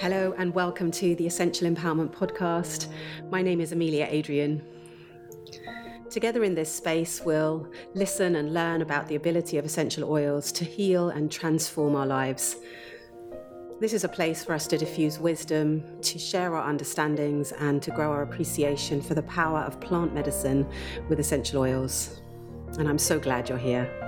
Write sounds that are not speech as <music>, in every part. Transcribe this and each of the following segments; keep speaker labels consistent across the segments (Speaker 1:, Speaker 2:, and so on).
Speaker 1: Hello, and welcome to the Essential Empowerment Podcast. My name is Amelia Adrian. Together in this space, we'll listen and learn about the ability of essential oils to heal and transform our lives. This is a place for us to diffuse wisdom, to share our understandings, and to grow our appreciation for the power of plant medicine with essential oils. And I'm so glad you're here.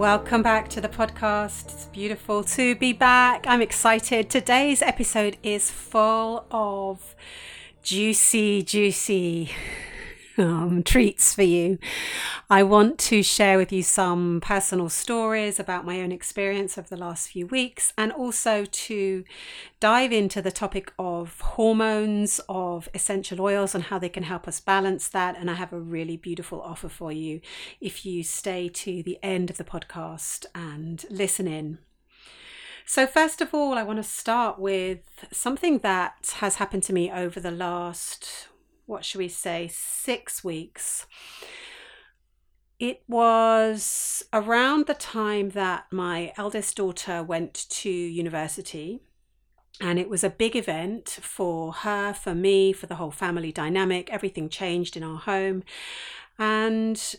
Speaker 1: Welcome back to the podcast. It's beautiful to be back. I'm excited. Today's episode is full of juicy, juicy um, treats for you. I want to share with you some personal stories about my own experience of the last few weeks and also to dive into the topic of hormones, of essential oils, and how they can help us balance that. And I have a really beautiful offer for you if you stay to the end of the podcast and listen in. So, first of all, I want to start with something that has happened to me over the last what should we say, six weeks. It was around the time that my eldest daughter went to university. And it was a big event for her, for me, for the whole family dynamic. Everything changed in our home. And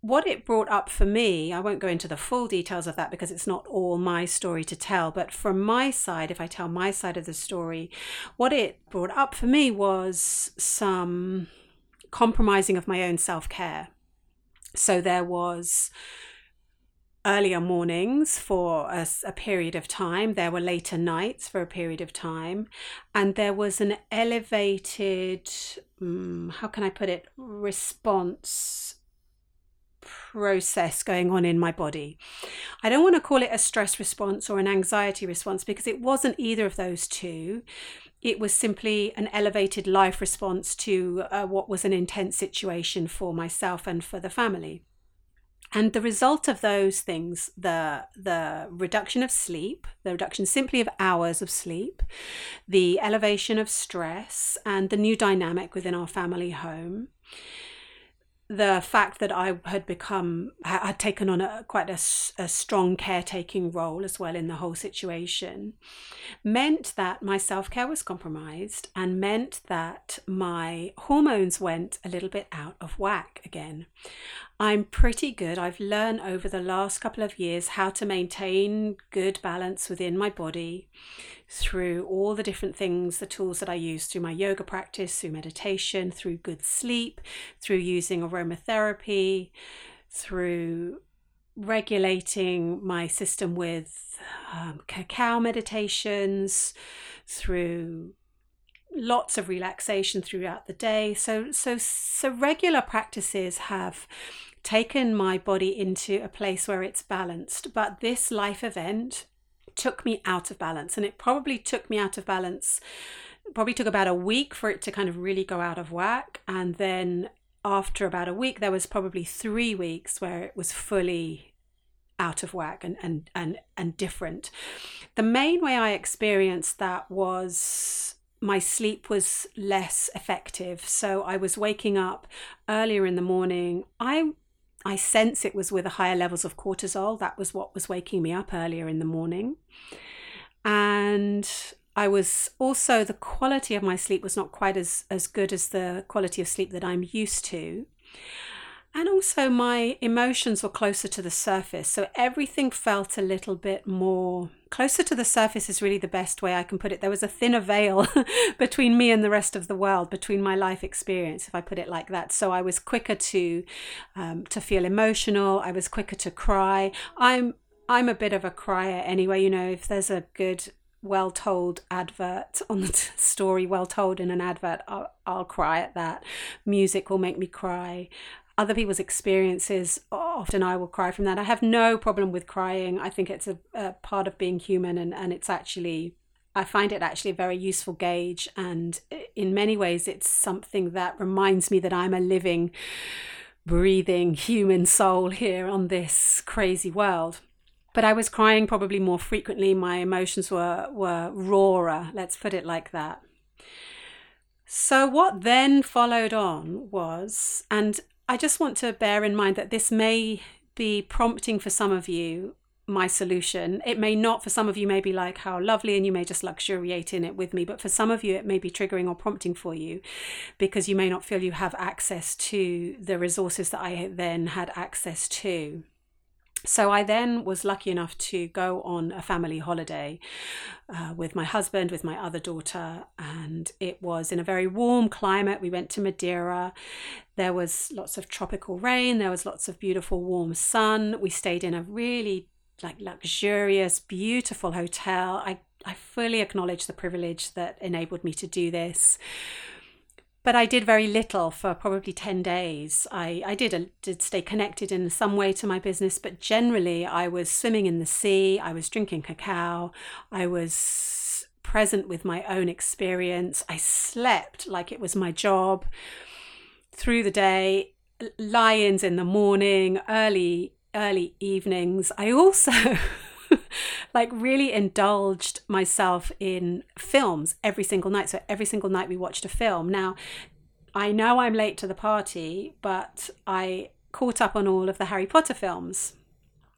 Speaker 1: what it brought up for me, I won't go into the full details of that because it's not all my story to tell, but from my side, if I tell my side of the story, what it brought up for me was some compromising of my own self care. So there was earlier mornings for a, a, period of time. There were later nights for a period of time. And there was an elevated, um, how can I put it, response process going on in my body. I don't want to call it a stress response or an anxiety response because it wasn't either of those two. It was simply an elevated life response to uh, what was an intense situation for myself and for the family. And the result of those things, the the reduction of sleep, the reduction simply of hours of sleep, the elevation of stress, and the new dynamic within our family home, the fact that I had become had taken on a quite a, a, strong caretaking role as well in the whole situation meant that my self-care was compromised and meant that my hormones went a little bit out of whack again I'm pretty good. I've learned over the last couple of years how to maintain good balance within my body through all the different things, the tools that I use through my yoga practice, through meditation, through good sleep, through using aromatherapy, through regulating my system with um, cacao meditations, through lots of relaxation throughout the day. So so so regular practices have taken my body into a place where it's balanced. But this life event took me out of balance, and it probably took me out of balance. Probably took about a week for it to kind of really go out of whack, and then after about a week, there was probably three weeks where it was fully out of whack and and and and different. The main way I experienced that was my sleep was less effective. So I was waking up earlier in the morning. I I sense it was with the higher levels of cortisol. That was what was waking me up earlier in the morning. And I was also the quality of my sleep was not quite as as good as the quality of sleep that I'm used to. And also, my emotions were closer to the surface. So everything felt a little bit more closer to the surface, is really the best way I can put it. There was a thinner veil <laughs> between me and the rest of the world, between my life experience, if I put it like that. So I was quicker to, um, to feel emotional. I was quicker to cry. I'm, I'm a bit of a crier anyway. You know, if there's a good well told advert on the t- <laughs> story well told in an advert I'll, I'll cry at that music will make me cry other people's experiences often i will cry from that. I have no problem with crying. I think it's a, a, part of being human and, and it's actually i find it actually a very useful gauge. And in many ways it's something that reminds me that i'm a living breathing human soul here on this crazy world. But i was crying probably more frequently. My emotions were were rawer let's put it like that. So what then followed on was and I just want to bear in mind that this may be prompting for some of you my solution. It may not, for some of you, may be like, how lovely, and you may just luxuriate in it with me. But for some of you, it may be triggering or prompting for you because you may not feel you have access to the resources that I then had access to. So I then was lucky enough to go on a family holiday uh, with my husband, with my other daughter, and it was in a very warm climate. We went to Madeira. There was lots of tropical rain, there was lots of beautiful warm sun. We stayed in a really like luxurious, beautiful hotel. I, I fully acknowledge the privilege that enabled me to do this. But I did very little for probably 10 days. I, I did, a, did stay connected in some way to my business, but generally I was swimming in the sea, I was drinking cacao, I was present with my own experience, I slept like it was my job through the day, lions in the morning, early early evenings, I also <laughs> <laughs> like really indulged myself in films every single night. So every single night we watched a film. Now, I know I'm late to the party, but I caught up on all of the Harry Potter films.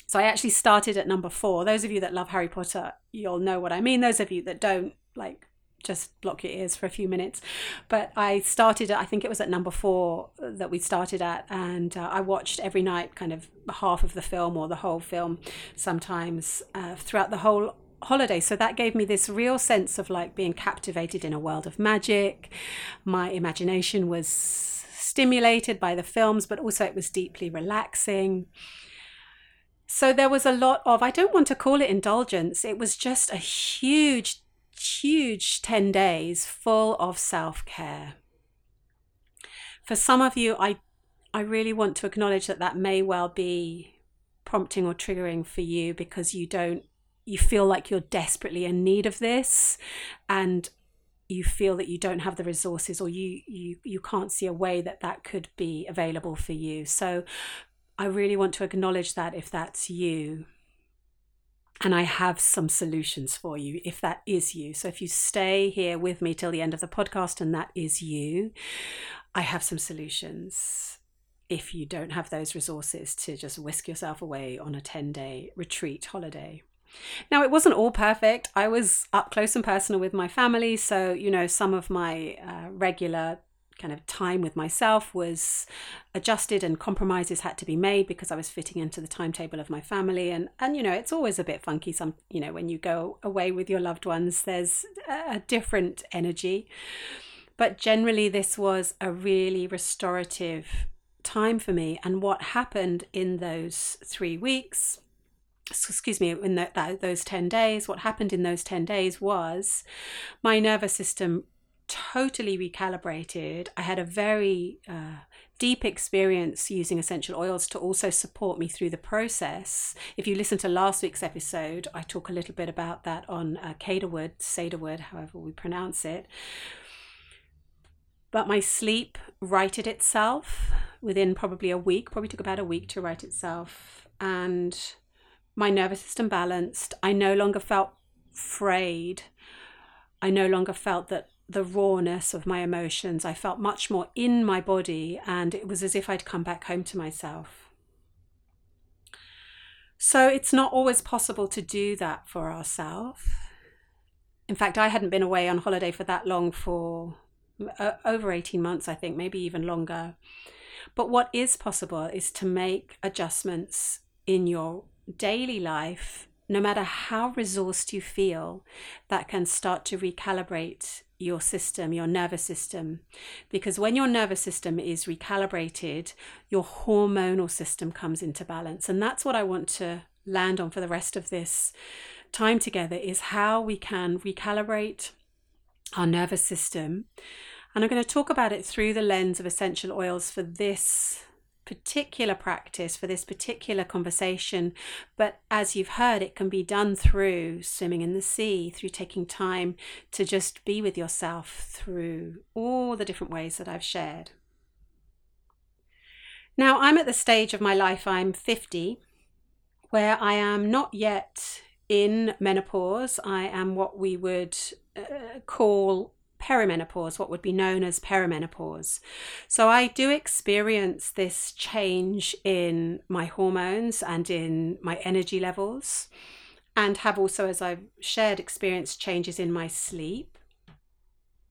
Speaker 1: So I actually started at number four. Those of you that love Harry Potter, you'll know what I mean. Those of you that don't, like, just block your ears for a few minutes. But I started, I think it was at number four that we started at, and uh, I watched every night kind of half of the film or the whole film sometimes uh, throughout the whole holiday. So that gave me this real sense of like being captivated in a world of magic. My imagination was stimulated by the films, but also it was deeply relaxing. So there was a lot of, I don't want to call it indulgence, it was just a huge huge 10 days full of self care. For some of you, I, I really want to acknowledge that that may well be prompting or triggering for you because you don't, you feel like you're desperately in need of this and you feel that you don't have the resources or you you you can't see a way that that could be available for you so i really want to acknowledge that if that's you and I have some solutions for you if that is you. So if you stay here with me till the end of the podcast and that is you, I have some solutions if you don't have those resources to just whisk yourself away on a 10 day retreat holiday. Now, it wasn't all perfect. I was up close and personal with my family. So, you know, some of my uh, regular kind of time with myself was adjusted and compromises had to be made because I was fitting into the timetable of my family. And and you know it's always a bit funky some you know when you go away with your loved ones there's a different energy. But generally this was a really restorative time for me. And what happened in those 3 weeks excuse me in the, that, those 10 days what happened in those 10 days was my nervous system totally recalibrated. I had a very uh, deep experience using essential oils to also support me through the process. If you listen to last week's episode, I talk a little bit about that on uh, cedarwood, cedarwood, however we pronounce it. But my sleep righted itself within probably a week, probably took about a week to right itself. And my nervous system balanced. I no longer felt frayed. I no longer felt that the rawness of my emotions. I felt much more in my body, and it was as if I'd come back home to myself. So it's not always possible to do that for ourselves. In fact, I hadn't been away on holiday for that long for uh, over 18 months, I think, maybe even longer. But what is possible is to make adjustments in your daily life, no matter how resourced you feel, that can start to recalibrate your system, your nervous system. Because when your nervous system is recalibrated, your hormonal system comes into balance. And that's what I want to land on for the rest of this time together is how we can recalibrate our nervous system. And I'm going to talk about it through the lens of essential oils for this particular practice for this particular conversation. But as you've heard, it can be done through swimming in the sea, through taking time to just be with yourself through all the different ways that I've shared. Now, I'm at the stage of my life, I'm 50, where I am not yet in menopause. I am what we would uh, call perimenopause, what would be known as perimenopause. So I do experience this change in my hormones and in my energy levels, and have also, as I've shared, experienced changes in my sleep.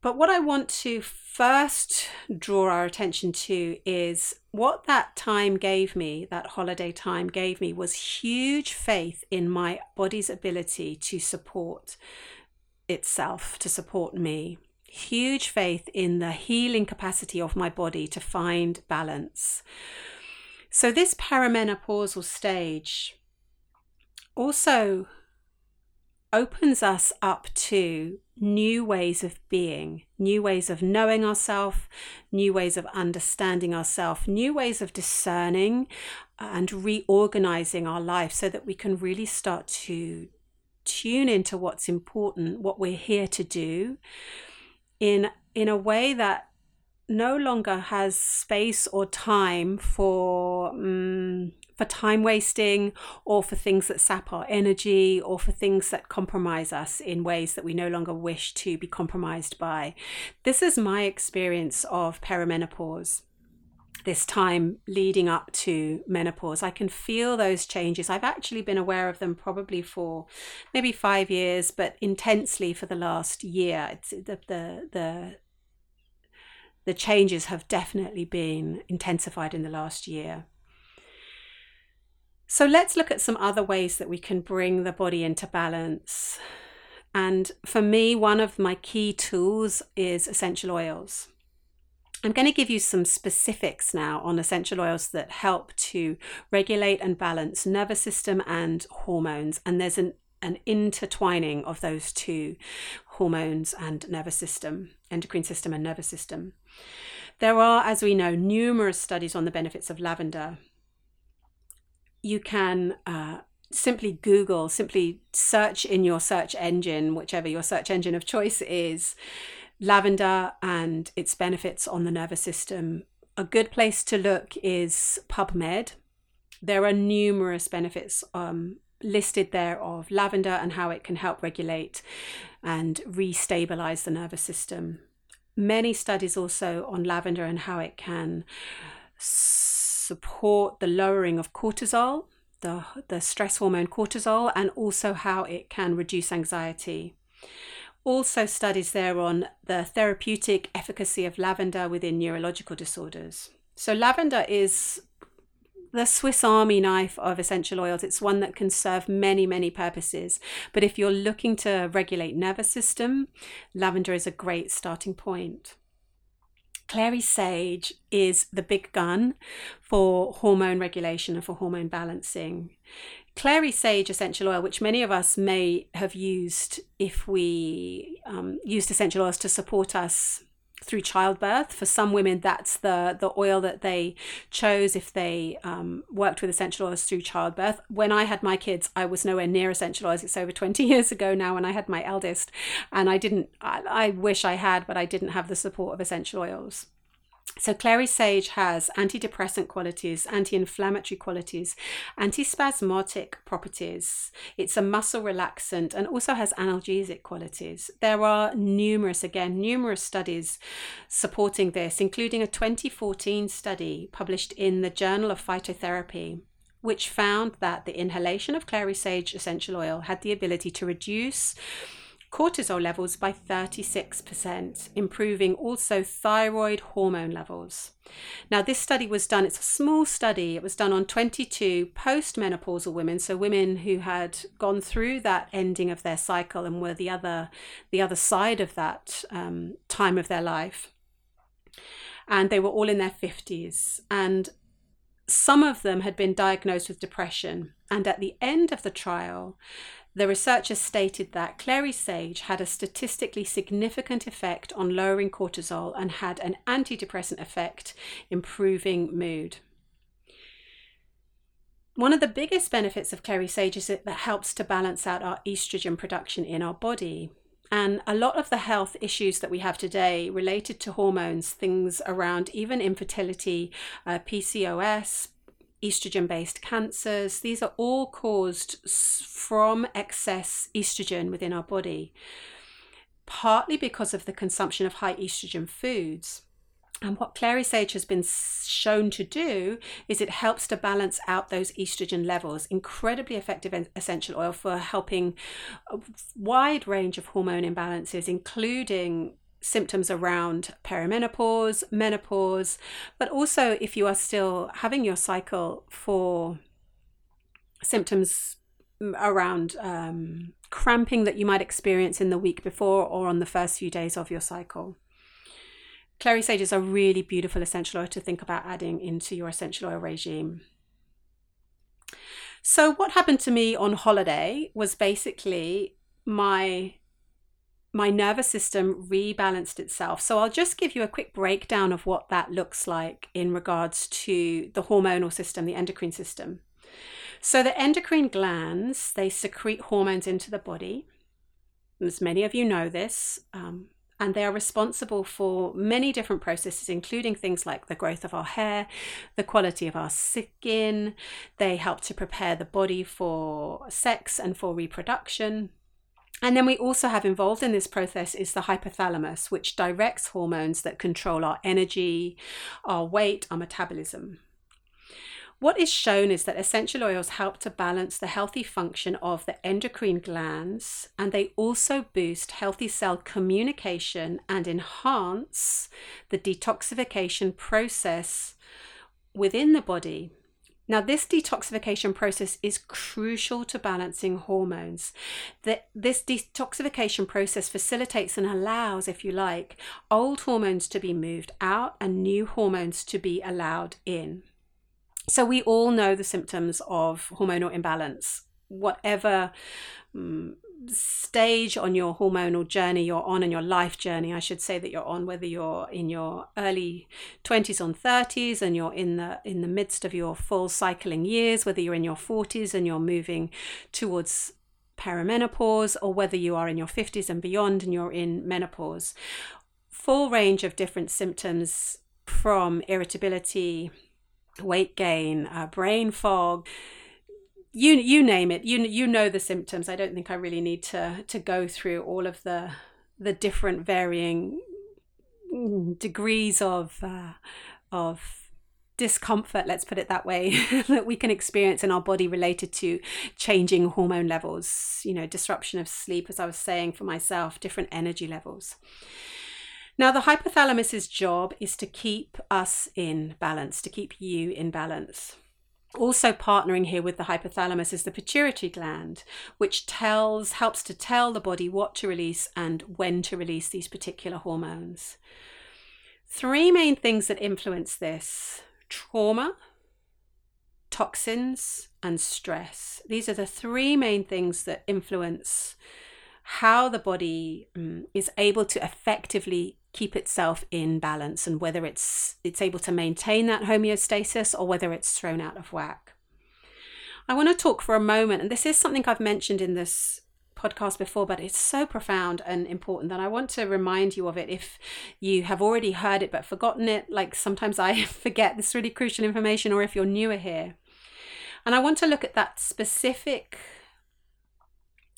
Speaker 1: But what I want to first draw our attention to is what that time gave me, that holiday time gave me, was huge faith in my body's ability to support itself, to support me huge faith in the healing capacity of my body to find balance. So, this perimenopausal stage also opens us up to new ways of being, new ways of knowing ourselves, new ways of understanding ourselves, new ways of discerning and reorganizing our life so that we can really start to tune into what's important, what we're here to do, in in a way that no longer has space or time for um, for time wasting or for things that sap our energy or for things that compromise us in ways that we no longer wish to be compromised by. This is my experience of perimenopause this time leading up to menopause. I can feel those changes. I've actually been aware of them probably for maybe five years, but intensely for the last year. It's the the the the changes have definitely been intensified in the last year. So let's look at some other ways that we can bring the body into balance. And for me, one of my key tools is essential oils. I'm going to give you some specifics now on essential oils that help to regulate and balance nervous system and hormones. And there's an, an intertwining of those two hormones and nervous system, endocrine system and nervous system. There are, as we know, numerous studies on the benefits of lavender. You can uh, simply Google, simply search in your search engine, whichever your search engine of choice is, lavender and its benefits on the nervous system. A good place to look is PubMed. There are numerous benefits um, listed there of lavender and how it can help regulate and restabilize the nervous system. Many studies also on lavender and how it can support the lowering of cortisol, the, the stress hormone cortisol, and also how it can reduce anxiety also studies there on the therapeutic efficacy of lavender within neurological disorders. So, lavender is the Swiss Army knife of essential oils. It's one that can serve many, many purposes. But if you're looking to regulate nervous system, lavender is a great starting point. Clary sage is the big gun for hormone regulation and for hormone balancing. Clary sage essential oil, which many of us may have used if we um, used essential oils to support us through childbirth. For some women, that's the the oil that they chose if they um, worked with essential oils through childbirth. When I had my kids, I was nowhere near essential oils. It's over twenty <laughs> years ago now, when I had my eldest, and I didn't. I, I wish I had, but I didn't have the support of essential oils. So, clary sage has antidepressant qualities, anti inflammatory qualities, antispasmodic properties. It's a muscle relaxant and also has analgesic qualities. There are numerous, again, numerous studies supporting this, including a 2014 study published in the Journal of Phytotherapy which found that the inhalation of clary sage essential oil had the ability to reduce cortisol levels by 36%, improving also thyroid hormone levels. Now, this study was done, it's a small study, it was done on 22 postmenopausal women, so women who had gone through that ending of their cycle and were the other, the other side of that um, time of their life. And they were all in their 50s. And some of them had been diagnosed with depression. And at the end of the trial, the researchers stated that clary sage had a statistically significant effect on lowering cortisol and had an antidepressant effect, improving mood. One of the biggest benefits of clary sage is that it helps to balance out our estrogen production in our body. And a lot of the health issues that we have today related to hormones, things around even infertility, uh, PCOS, estrogen based cancers. These are all caused from excess estrogen within our body. partly because of the consumption of high estrogen foods. And what clary sage has been shown to do is it helps to balance out those estrogen levels. Incredibly effective essential oil for helping a wide range of hormone imbalances, including symptoms around perimenopause, menopause, but also if you are still having your cycle for symptoms around um, cramping that you might experience in the week before or on the first few days of your cycle. Clary sage is a really beautiful essential oil to think about adding into your essential oil regime. So, what happened to me on holiday was basically my my nervous system rebalanced itself. So I'll just give you a quick breakdown of what that looks like in regards to the hormonal system, the endocrine system. So the endocrine glands, they secrete hormones into the body. As many of you know this, um, and they are responsible for many different processes, including things like the growth of our hair, the quality of our skin. They help to prepare the body for sex and for reproduction. And then we also have involved in this process is the hypothalamus, which directs hormones that control our energy, our weight, our metabolism. What is shown is that essential oils help to balance the healthy function of the endocrine glands and they also boost healthy cell communication and enhance the detoxification process within the body. Now, this detoxification process is crucial to balancing hormones. This detoxification process facilitates and allows, if you like, old hormones to be moved out and new hormones to be allowed in. So we all know the symptoms of hormonal imbalance, whatever um, stage on your hormonal journey you're on and your life journey i should say that you're on whether you're in your early 20s or 30s and you're in the in the midst of your full cycling years whether you're in your 40s and you're moving towards perimenopause or whether you are in your 50s and beyond and you're in menopause. Full range of different symptoms from irritability weight gain, uh, brain fog, you you name it. You you know the symptoms. I don't think I really need to to go through all of the the different varying degrees of uh, of discomfort let's put it that way <laughs> that we can experience in our body related to changing hormone levels you know disruption of sleep as i was saying for myself different energy levels now, the hypothalamus's job is to keep us in balance, to keep you in balance. Also, partnering here with the hypothalamus is the pituitary gland, which tells, helps to tell the body what to release and when to release these particular hormones. Three main things that influence this trauma, toxins, and stress. These are the three main things that influence how the body um, is able to effectively keep itself in balance and whether it's it's able to maintain that homeostasis or whether it's thrown out of whack. I want to talk for a moment and this is something I've mentioned in this podcast before but it's so profound and important that I want to remind you of it if you have already heard it but forgotten it like sometimes I <laughs> forget this really crucial information or if you're newer here. And I want to look at that specific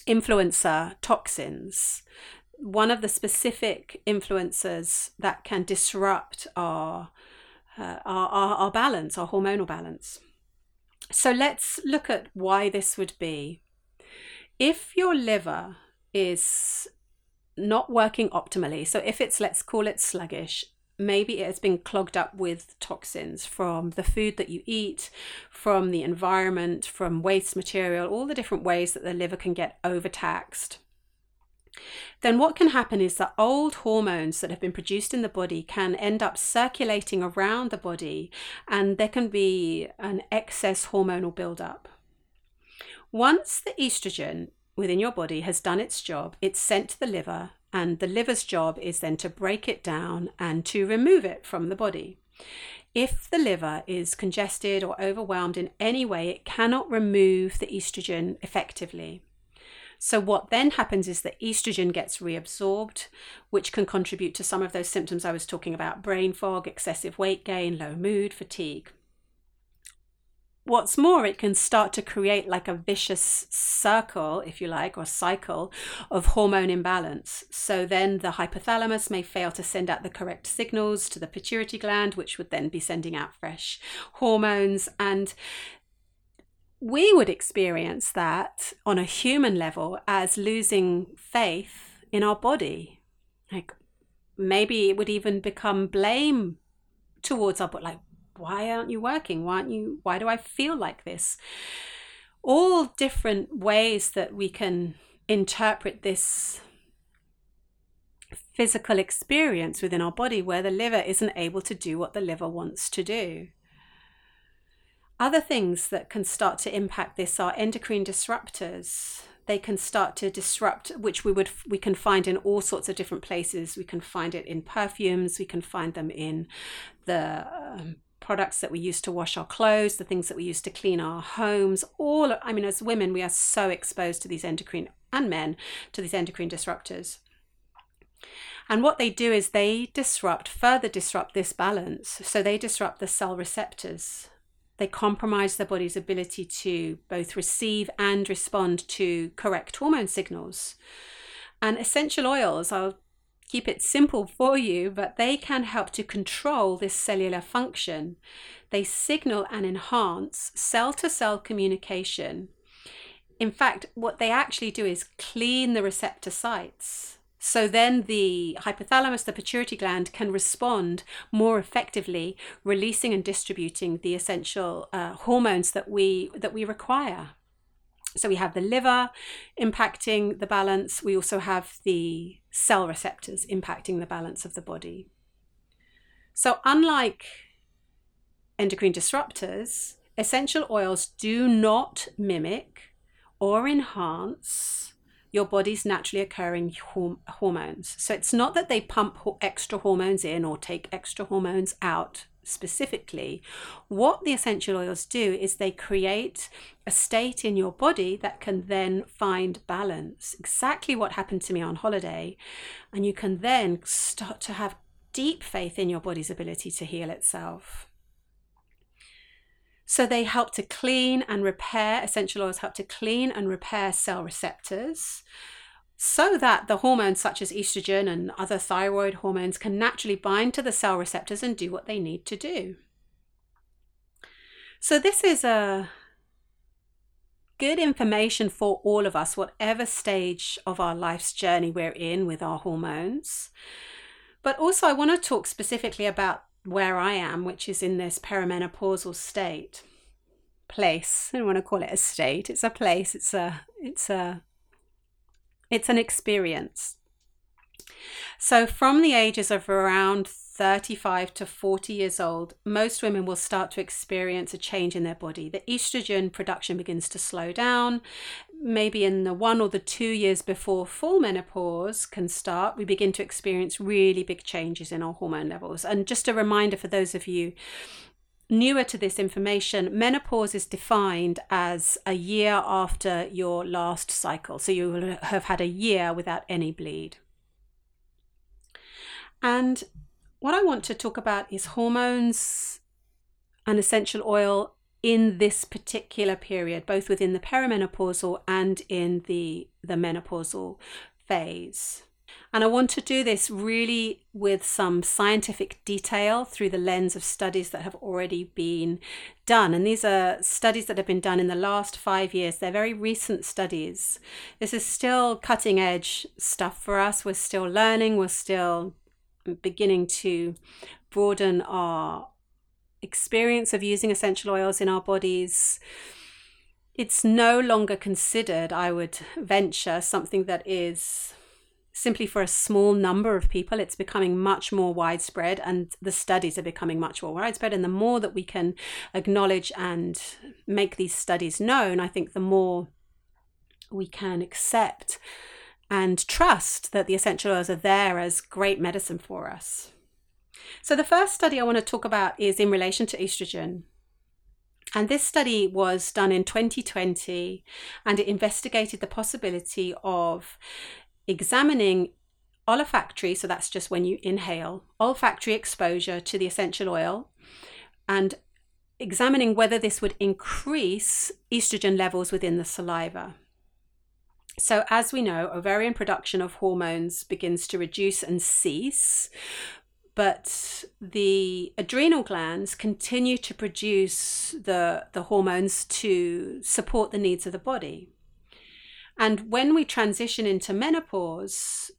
Speaker 1: influencer toxins one of the specific influences that can disrupt our, uh, our, our, our balance, our hormonal balance. So let's look at why this would be. If your liver is not working optimally, so if it's, let's call it sluggish, maybe it has been clogged up with toxins from the food that you eat, from the environment, from waste material, all the different ways that the liver can get overtaxed then what can happen is that old hormones that have been produced in the body can end up circulating around the body and there can be an excess hormonal buildup. Once the estrogen within your body has done its job, it's sent to the liver, and the liver's job is then to break it down and to remove it from the body. If the liver is congested or overwhelmed in any way, it cannot remove the estrogen effectively. So, what then happens is that estrogen gets reabsorbed, which can contribute to some of those symptoms I was talking about brain fog, excessive weight gain, low mood, fatigue. what's more, it can start to create like a vicious circle, if you like, or cycle of hormone imbalance. So then the hypothalamus may fail to send out the correct signals to the pituitary gland, which would then be sending out fresh hormones. And we would experience that on a human level as losing faith in our body. Like maybe it would even become blame towards our body. Like, why aren't you working? Why aren't you? Why do I feel like this? All different ways that we can interpret this physical experience within our body where the liver isn't able to do what the liver wants to do. Other things that can start to impact this are endocrine disruptors. They can start to disrupt, which we would we can find in all sorts of different places. We can find it in perfumes. We can find them in the um, products that we use to wash our clothes, the things that we use to clean our homes. All I mean, as women, we are so exposed to these endocrine and men to these endocrine disruptors. And what they do is they disrupt, further disrupt this balance. So they disrupt the cell receptors they compromise the body's ability to both receive and respond to correct hormone signals. And essential oils, I'll keep it simple for you, but they can help to control this cellular function. They signal and enhance cell to cell communication. In fact, what they actually do is clean the receptor sites. So then the hypothalamus, the pituitary gland, can respond more effectively, releasing and distributing the essential uh, hormones that we that we require. So we have the liver impacting the balance. We also have the cell receptors impacting the balance of the body. So unlike endocrine disruptors, essential oils do not mimic or enhance your body's naturally occurring hormones. So it's not that they pump extra hormones in or take extra hormones out specifically. What the essential oils do is they create a state in your body that can then find balance. Exactly what happened to me on holiday. And you can then start to have deep faith in your body's ability to heal itself. So they help to clean and repair, essential oils help to clean and repair cell receptors so that the hormones such as estrogen and other thyroid hormones can naturally bind to the cell receptors and do what they need to do. So this is a good information for all of us, whatever stage of our life's journey we're in with our hormones. But also, I want to talk specifically about where I am, which is in this perimenopausal state. Place. I don't want to call it a state. It's a place. It's a it's a it's an experience. So from the ages of around 35 to 40 years old, most women will start to experience a change in their body. The estrogen production begins to slow down. Maybe in the one or the two years before full menopause can start, we begin to experience really big changes in our hormone levels. And just a reminder for those of you newer to this information, menopause is defined as a year after your last cycle. So you will have had a year without any bleed. And what I want to talk about is hormones and essential oil in this particular period, both within the perimenopausal and in the, the menopausal phase. And I want to do this really with some scientific detail through the lens of studies that have already been done. And these are studies that have been done in the last five years. They're very recent studies. This is still cutting edge stuff for us. We're still learning, we're still beginning to broaden our experience of using essential oils in our bodies. It's no longer considered, I would venture, something that is simply for a small number of people. It's becoming much more widespread, and the studies are becoming much more widespread. And the more that we can acknowledge and make these studies known, I think the more we can accept and trust that the essential oils are there as great medicine for us. So, the first study I want to talk about is in relation to estrogen. And this study was done in 2020 and it investigated the possibility of examining olfactory, so that's just when you inhale, olfactory exposure to the essential oil, and examining whether this would increase estrogen levels within the saliva. So, as we know, ovarian production of hormones begins to reduce and cease, but the adrenal glands continue to produce the, the hormones to support the needs of the body. And when we transition into menopause,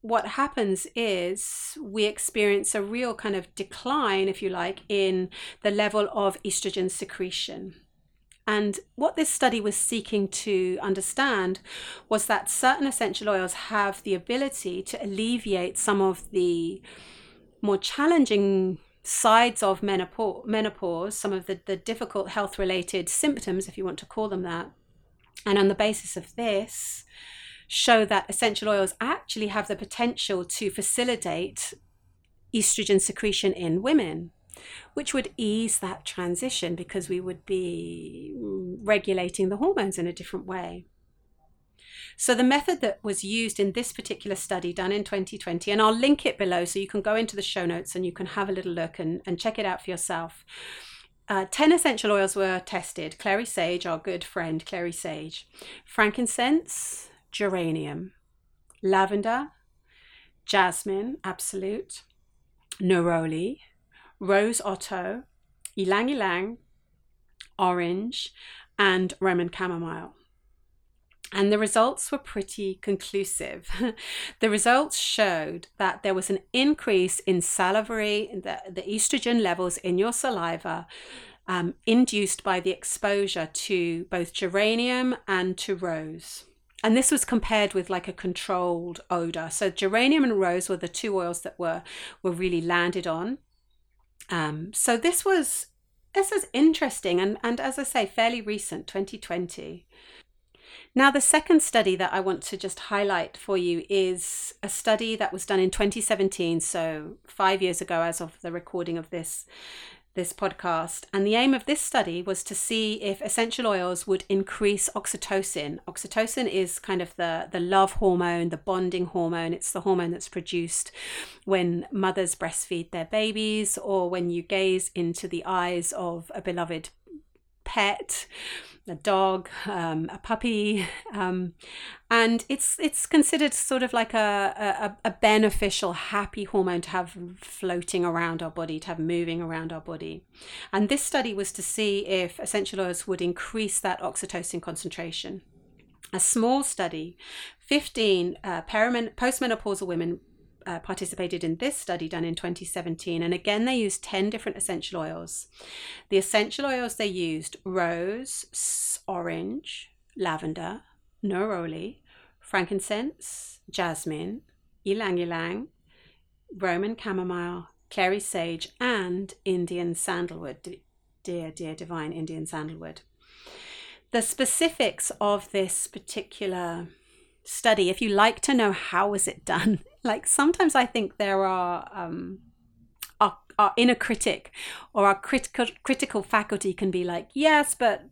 Speaker 1: what happens is we experience a real kind of decline, if you like, in the level of estrogen secretion. And what this study was seeking to understand was that certain essential oils have the ability to alleviate some of the more challenging sides of menopause, menopause some of the, the difficult health related symptoms, if you want to call them that. And on the basis of this, show that essential oils actually have the potential to facilitate estrogen secretion in women, which would ease that transition because we would be regulating the hormones in a different way. So, the method that was used in this particular study done in 2020, and I'll link it below so you can go into the show notes and you can have a little look and, and check it out for yourself. Uh, 10 essential oils were tested clary sage, our good friend clary sage, frankincense, geranium, lavender, jasmine, absolute, neroli, rose otto, ylang ylang, orange, and Roman chamomile. And the results were pretty conclusive. <laughs> the results showed that there was an increase in salivary, the, the estrogen levels in your saliva, um, induced by the exposure to both geranium and to rose and this was compared with like a controlled odor. So geranium and rose were the two oils that were were really landed on. Um, so this was this is interesting and and as I say, fairly recent, 2020. Now, the second study that I want to just highlight for you is a study that was done in 2017, so five years ago, as of the recording of this this podcast. And the aim of this study was to see if essential oils would increase oxytocin. Oxytocin is kind of the, the love hormone, the bonding hormone. It's the hormone that's produced when mothers breastfeed their babies or when you gaze into the eyes of a beloved pet a dog, um, a puppy, um, and it's it's considered sort of like a, a, a beneficial, happy hormone to have floating around our body, to have moving around our body. And this study was to see if essential oils would increase that oxytocin concentration. A small study, 15 uh, postmenopausal women uh, participated in this study done in 2017. And again, they used 10 different essential oils. The essential oils they used rose, orange, lavender, neroli, frankincense, jasmine, ylang ylang, Roman chamomile, clary sage, and Indian sandalwood. Dear, dear divine Indian sandalwood. The specifics of this particular study, if you like to know how was it done, <laughs> like sometimes I think there are um, our, our inner critic or our critical critical faculty can be like, yes, but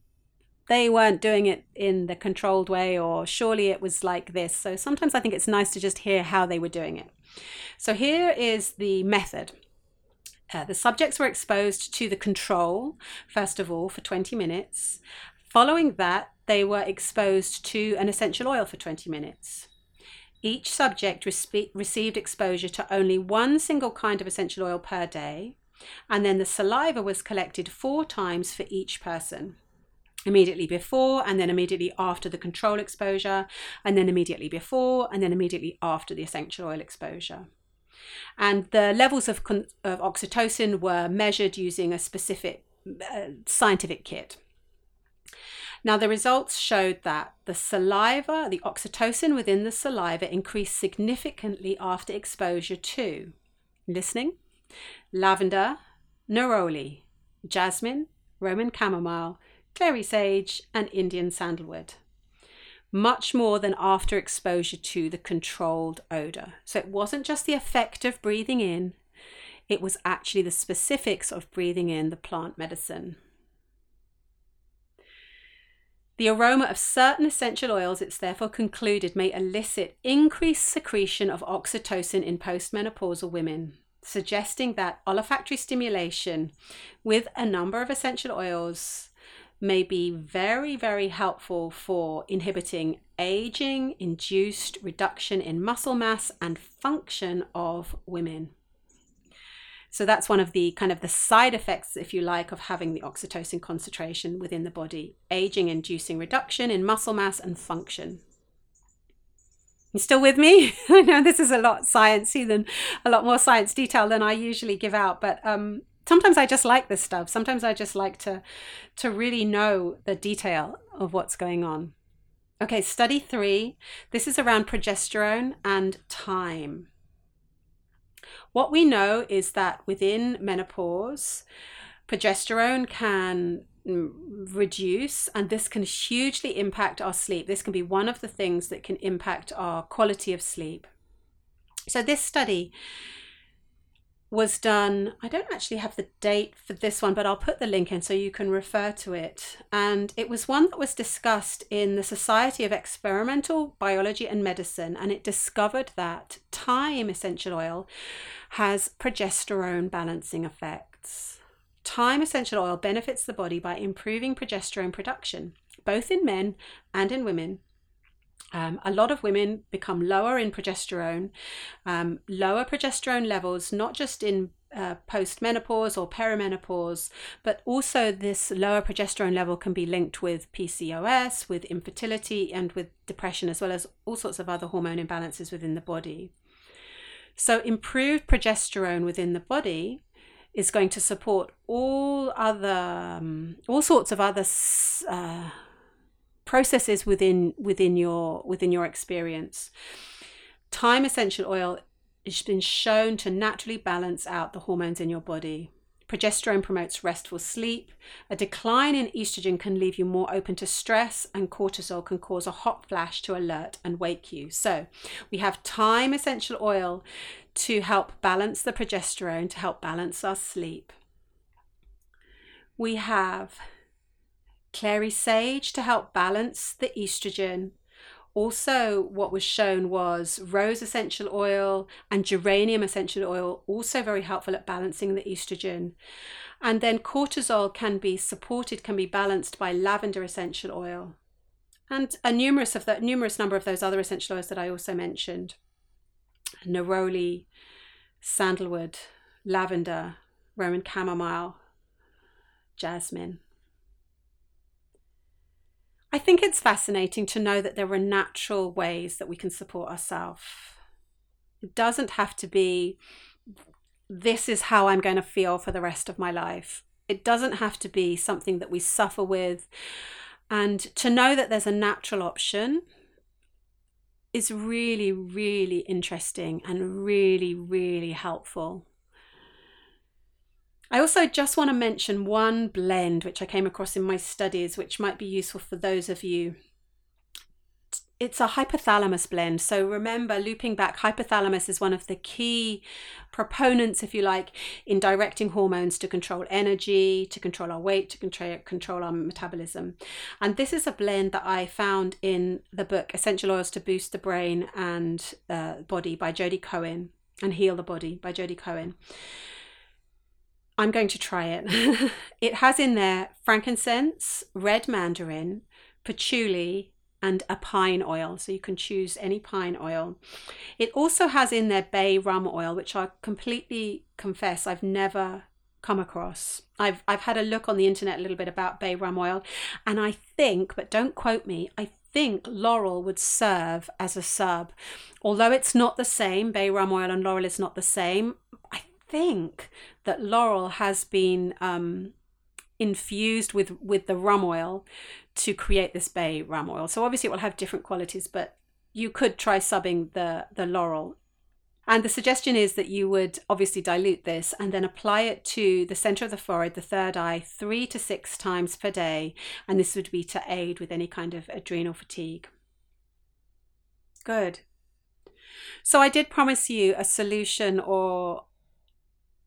Speaker 1: they weren't doing it in the controlled way, or surely it was like this. So sometimes I think it's nice to just hear how they were doing it. So here is the method. Uh, the subjects were exposed to the control, first of all, for 20 minutes. Following that, they were exposed to an essential oil for 20 minutes. Each subject respe- received exposure to only one single kind of essential oil per day, and then the saliva was collected four times for each person immediately before and then immediately after the control exposure, and then immediately before and then immediately after the essential oil exposure. And the levels of, of oxytocin were measured using a specific uh, scientific kit. Now, the results showed that the saliva, the oxytocin within the saliva increased significantly after exposure to listening, lavender, neroli, jasmine, Roman chamomile, clary sage, and Indian sandalwood. Much more than after exposure to the controlled odor. So it wasn't just the effect of breathing in, it was actually the specifics of breathing in the plant medicine. The aroma of certain essential oils, it's therefore concluded, may elicit increased secretion of oxytocin in postmenopausal women. suggesting that olfactory stimulation with a number of essential oils may be very, very helpful for inhibiting aging induced reduction in muscle mass and function of women. So that's one of the kind of the side effects, if you like, of having the oxytocin concentration within the body, aging inducing reduction in muscle mass and function. You still with me? <laughs> I know this is a lot sciencey than a lot more science detail than I usually give out, but um, sometimes I just like this stuff. Sometimes I just like to to really know the detail of what's going on. Okay, study three. This is around progesterone and thyme. What we know is that within menopause, progesterone can mm, reduce and this can hugely impact our sleep. This can be one of the things that can impact our quality of sleep. So, this study was done. I don't actually have the date for this one, but I'll put the link in so you can refer to it. And it was one that was discussed in the Society of Experimental Biology and Medicine, and it discovered that thyme essential oil has progesterone balancing effects. Thyme essential oil benefits the body by improving progesterone production, both in men and in women um, a lot of women become lower in progesterone, um, lower progesterone levels, not just in uh, post-menopause or perimenopause, but also this lower progesterone level can be linked with PCOS, with infertility, and with depression, as well as all sorts of other hormone imbalances within the body. So, improved progesterone within the body is going to support all other, um, all sorts of other. Uh, processes within within your within your experience. Thyme essential oil has been shown to naturally balance out the hormones in your body. Progesterone promotes restful sleep. A decline in estrogen can leave you more open to stress, and cortisol can cause a hot flash to alert and wake you. So, we have thyme essential oil to help balance the progesterone, to help balance our sleep. We have clary sage to help balance the estrogen. Also, what was shown was rose essential oil and geranium essential oil, also very helpful at balancing the estrogen. And then cortisol can be supported, can be balanced by lavender essential oil. And a numerous of the numerous number of those other essential oils that I also mentioned. Neroli, sandalwood, lavender, Roman chamomile, jasmine. I think it's fascinating to know that there are natural ways that we can support ourselves. It doesn't have to be, this is how I'm going to feel for the rest of my life. It doesn't have to be something that we suffer with. And to know that there's a natural option is really, really interesting and really, really helpful. I also just want to mention one blend which I came across in my studies, which might be useful for those of you. It's a hypothalamus blend. So remember, looping back, hypothalamus is one of the key proponents, if you like, in directing hormones to control energy, to control our weight, to control, our metabolism. And this is a blend that I found in the book Essential Oils to Boost the Brain and uh, Body by Jodi Cohen and Heal the Body by Jodi Cohen. I'm going to try it. <laughs> it has in there frankincense, red mandarin, patchouli, and a pine oil. So you can choose any pine oil. It also has in there bay rum oil, which I completely confess I've never come across. I've I've had a look on the internet a little bit about bay rum oil, and I think, but don't quote me, I think laurel would serve as a sub. Although it's not the same, bay rum oil and laurel is not the same, think that laurel has been um, infused with with the rum oil to create this bay rum oil. So obviously it will have different qualities, but you could try subbing the the laurel. And the suggestion is that you would obviously dilute this and then apply it to the center of the forehead, the third eye, three to six times per day. And this would be to aid with any kind of adrenal fatigue. Good. So I did promise you a solution or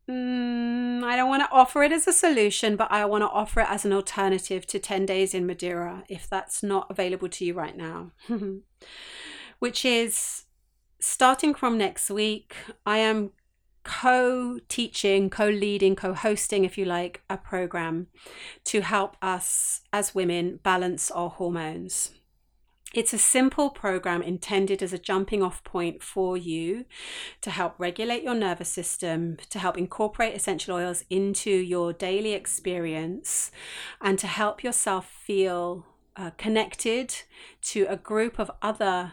Speaker 1: Mm, I don't want to offer it as a solution, but I want to offer it as an alternative to 10 days in Madeira if that's not available to you right now. <laughs> Which is starting from next week, I am co teaching, co leading, co hosting, if you like, a program to help us as women balance our hormones. It's a simple program intended as a jumping off point for you to help regulate your nervous system, to help incorporate essential oils into your daily experience, and to help yourself feel uh, connected to a group of other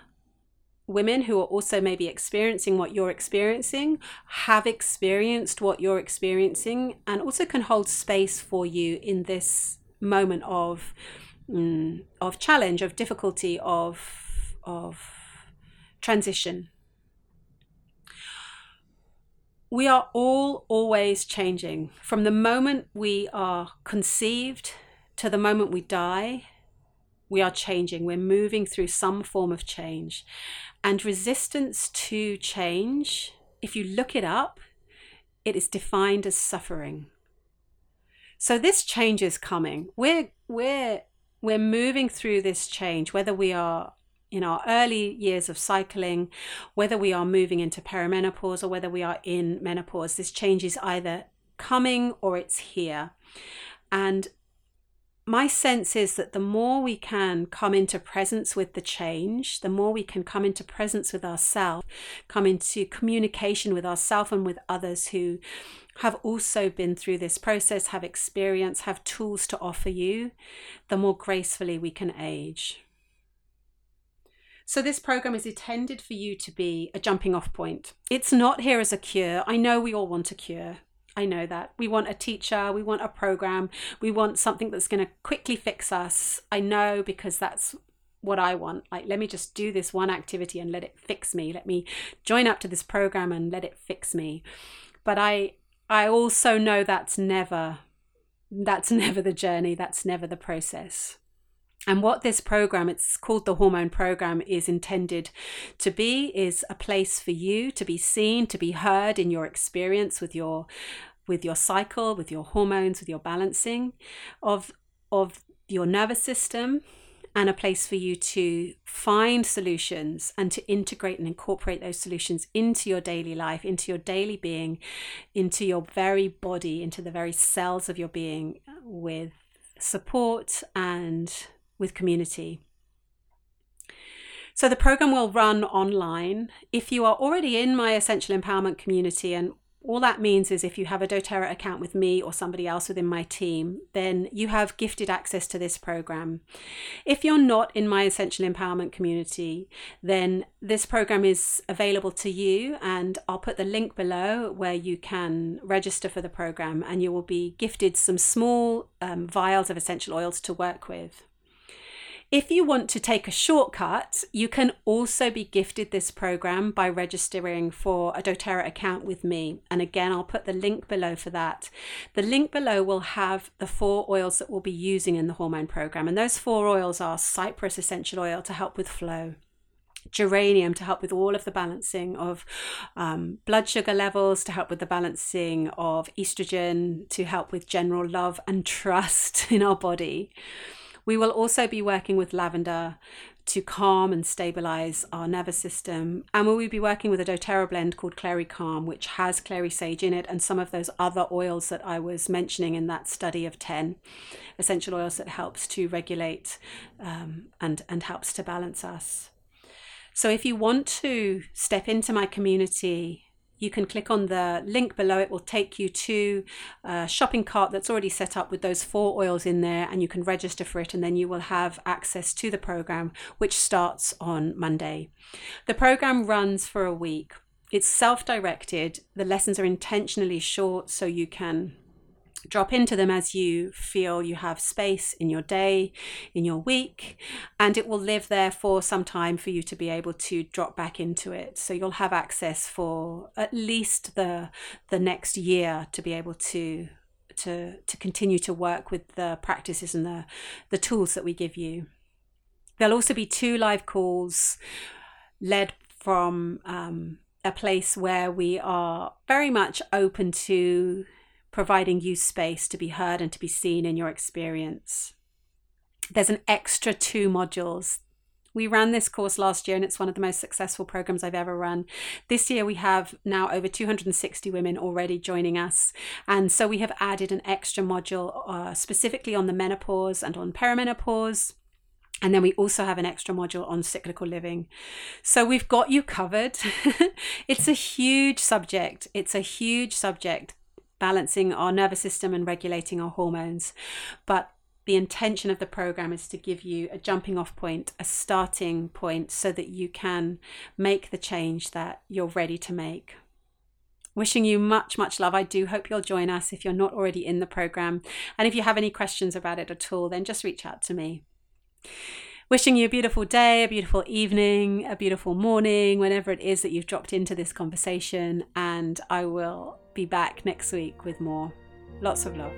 Speaker 1: women who are also maybe experiencing what you're experiencing, have experienced what you're experiencing, and also can hold space for you in this moment of mm, of challenge, of difficulty, of of transition. We are all always changing. From the moment we are conceived to the moment we die, we are changing. We're moving through some form of change. And resistance to change, if you look it up, it is defined as suffering. So this change is coming. We're we're we're moving through this change, whether we are in our early years of cycling, whether we are moving into perimenopause or whether we are in menopause, this change is either coming or it's here. And my sense is that the more we can come into presence with the change, the more we can come into presence with ourselves, come into communication with ourselves and with others who have also been through this process, have experience, have tools to offer you, the more gracefully we can age. So, this program is intended for you to be a jumping off point. It's not here as a cure. I know we all want a cure. I know that. We want a teacher, we want a program, we want something that's going to quickly fix us. I know because that's what I want. Like, let me just do this one activity and let it fix me. Let me join up to this program and let it fix me. But I I also know that's never that's never the journey, that's never the process. And what this program, it's called the Hormone Program, is intended to be is a place for you to be seen, to be heard in your experience with your with your cycle, with your hormones, with your balancing of of your nervous system, and a place for you to find solutions and to integrate and incorporate those solutions into your daily life, into your daily being, into your very body, into the very cells of your being with support and with community. So the program will run online. If you are already in my Essential Empowerment community and all that means is if you have a doTERRA account with me or somebody else within my team, then you have gifted access to this program. If you're not in my Essential Empowerment community, then this program is available to you, and I'll put the link below where you can register for the program, and you will be gifted some small um, vials of essential oils to work with. If you want to take a shortcut, you can also be gifted this program by registering for a doTERRA account with me. And again, I'll put the link below for that. The link below will have the four oils that we'll be using in the hormone program. And those four oils are cypress essential oil to help with flow geranium to help with all of the balancing of um, blood sugar levels, to help with the balancing of estrogen, to help with general love and trust <laughs> in our body. We will also be working with lavender to calm and stabilize our nervous system. And we will be working with a doTERRA blend called Clary Calm, which has clary sage in it and some of those other oils that I was mentioning in that study of 10 essential oils that helps to regulate um, and, and helps to balance us. So if you want to step into my community you can click on the link below. It will take you to a shopping cart that's already set up with those four oils in there, and you can register for it, and then you will have access to the program, which starts on Monday. The program runs for a week. It's self directed. The lessons are intentionally short so you can drop into them as you feel you have space in your day, in your week, and it will live there for some time for you to be able to drop back into it. So you'll have access for at least the the next year to be able to to to continue to work with the practices and the the tools that we give you. There'll also be two live calls led from um, a place where we are very much open to providing you space to be heard and to be seen in your experience. There's an extra two modules We ran this course last year and it's one of the most successful programs I've ever run. This year we have now over 260 women already joining us. And so we have added an extra module uh, specifically on the menopause and on perimenopause. And then we also have an extra module on cyclical living. So we've got you covered. <laughs> it's a huge subject. It's a huge subject, balancing our nervous system and regulating our hormones. But the intention of the program is to give you a jumping off point, a starting point, so that you can make the change that you're ready to make. Wishing you much, much love. I do hope you'll join us if you're not already in the program. And if you have any questions about it at all, then just reach out to me. Wishing you a beautiful day, a beautiful evening, a beautiful morning, whenever it is that you've dropped into this conversation. And I will be back next week with more. Lots of love.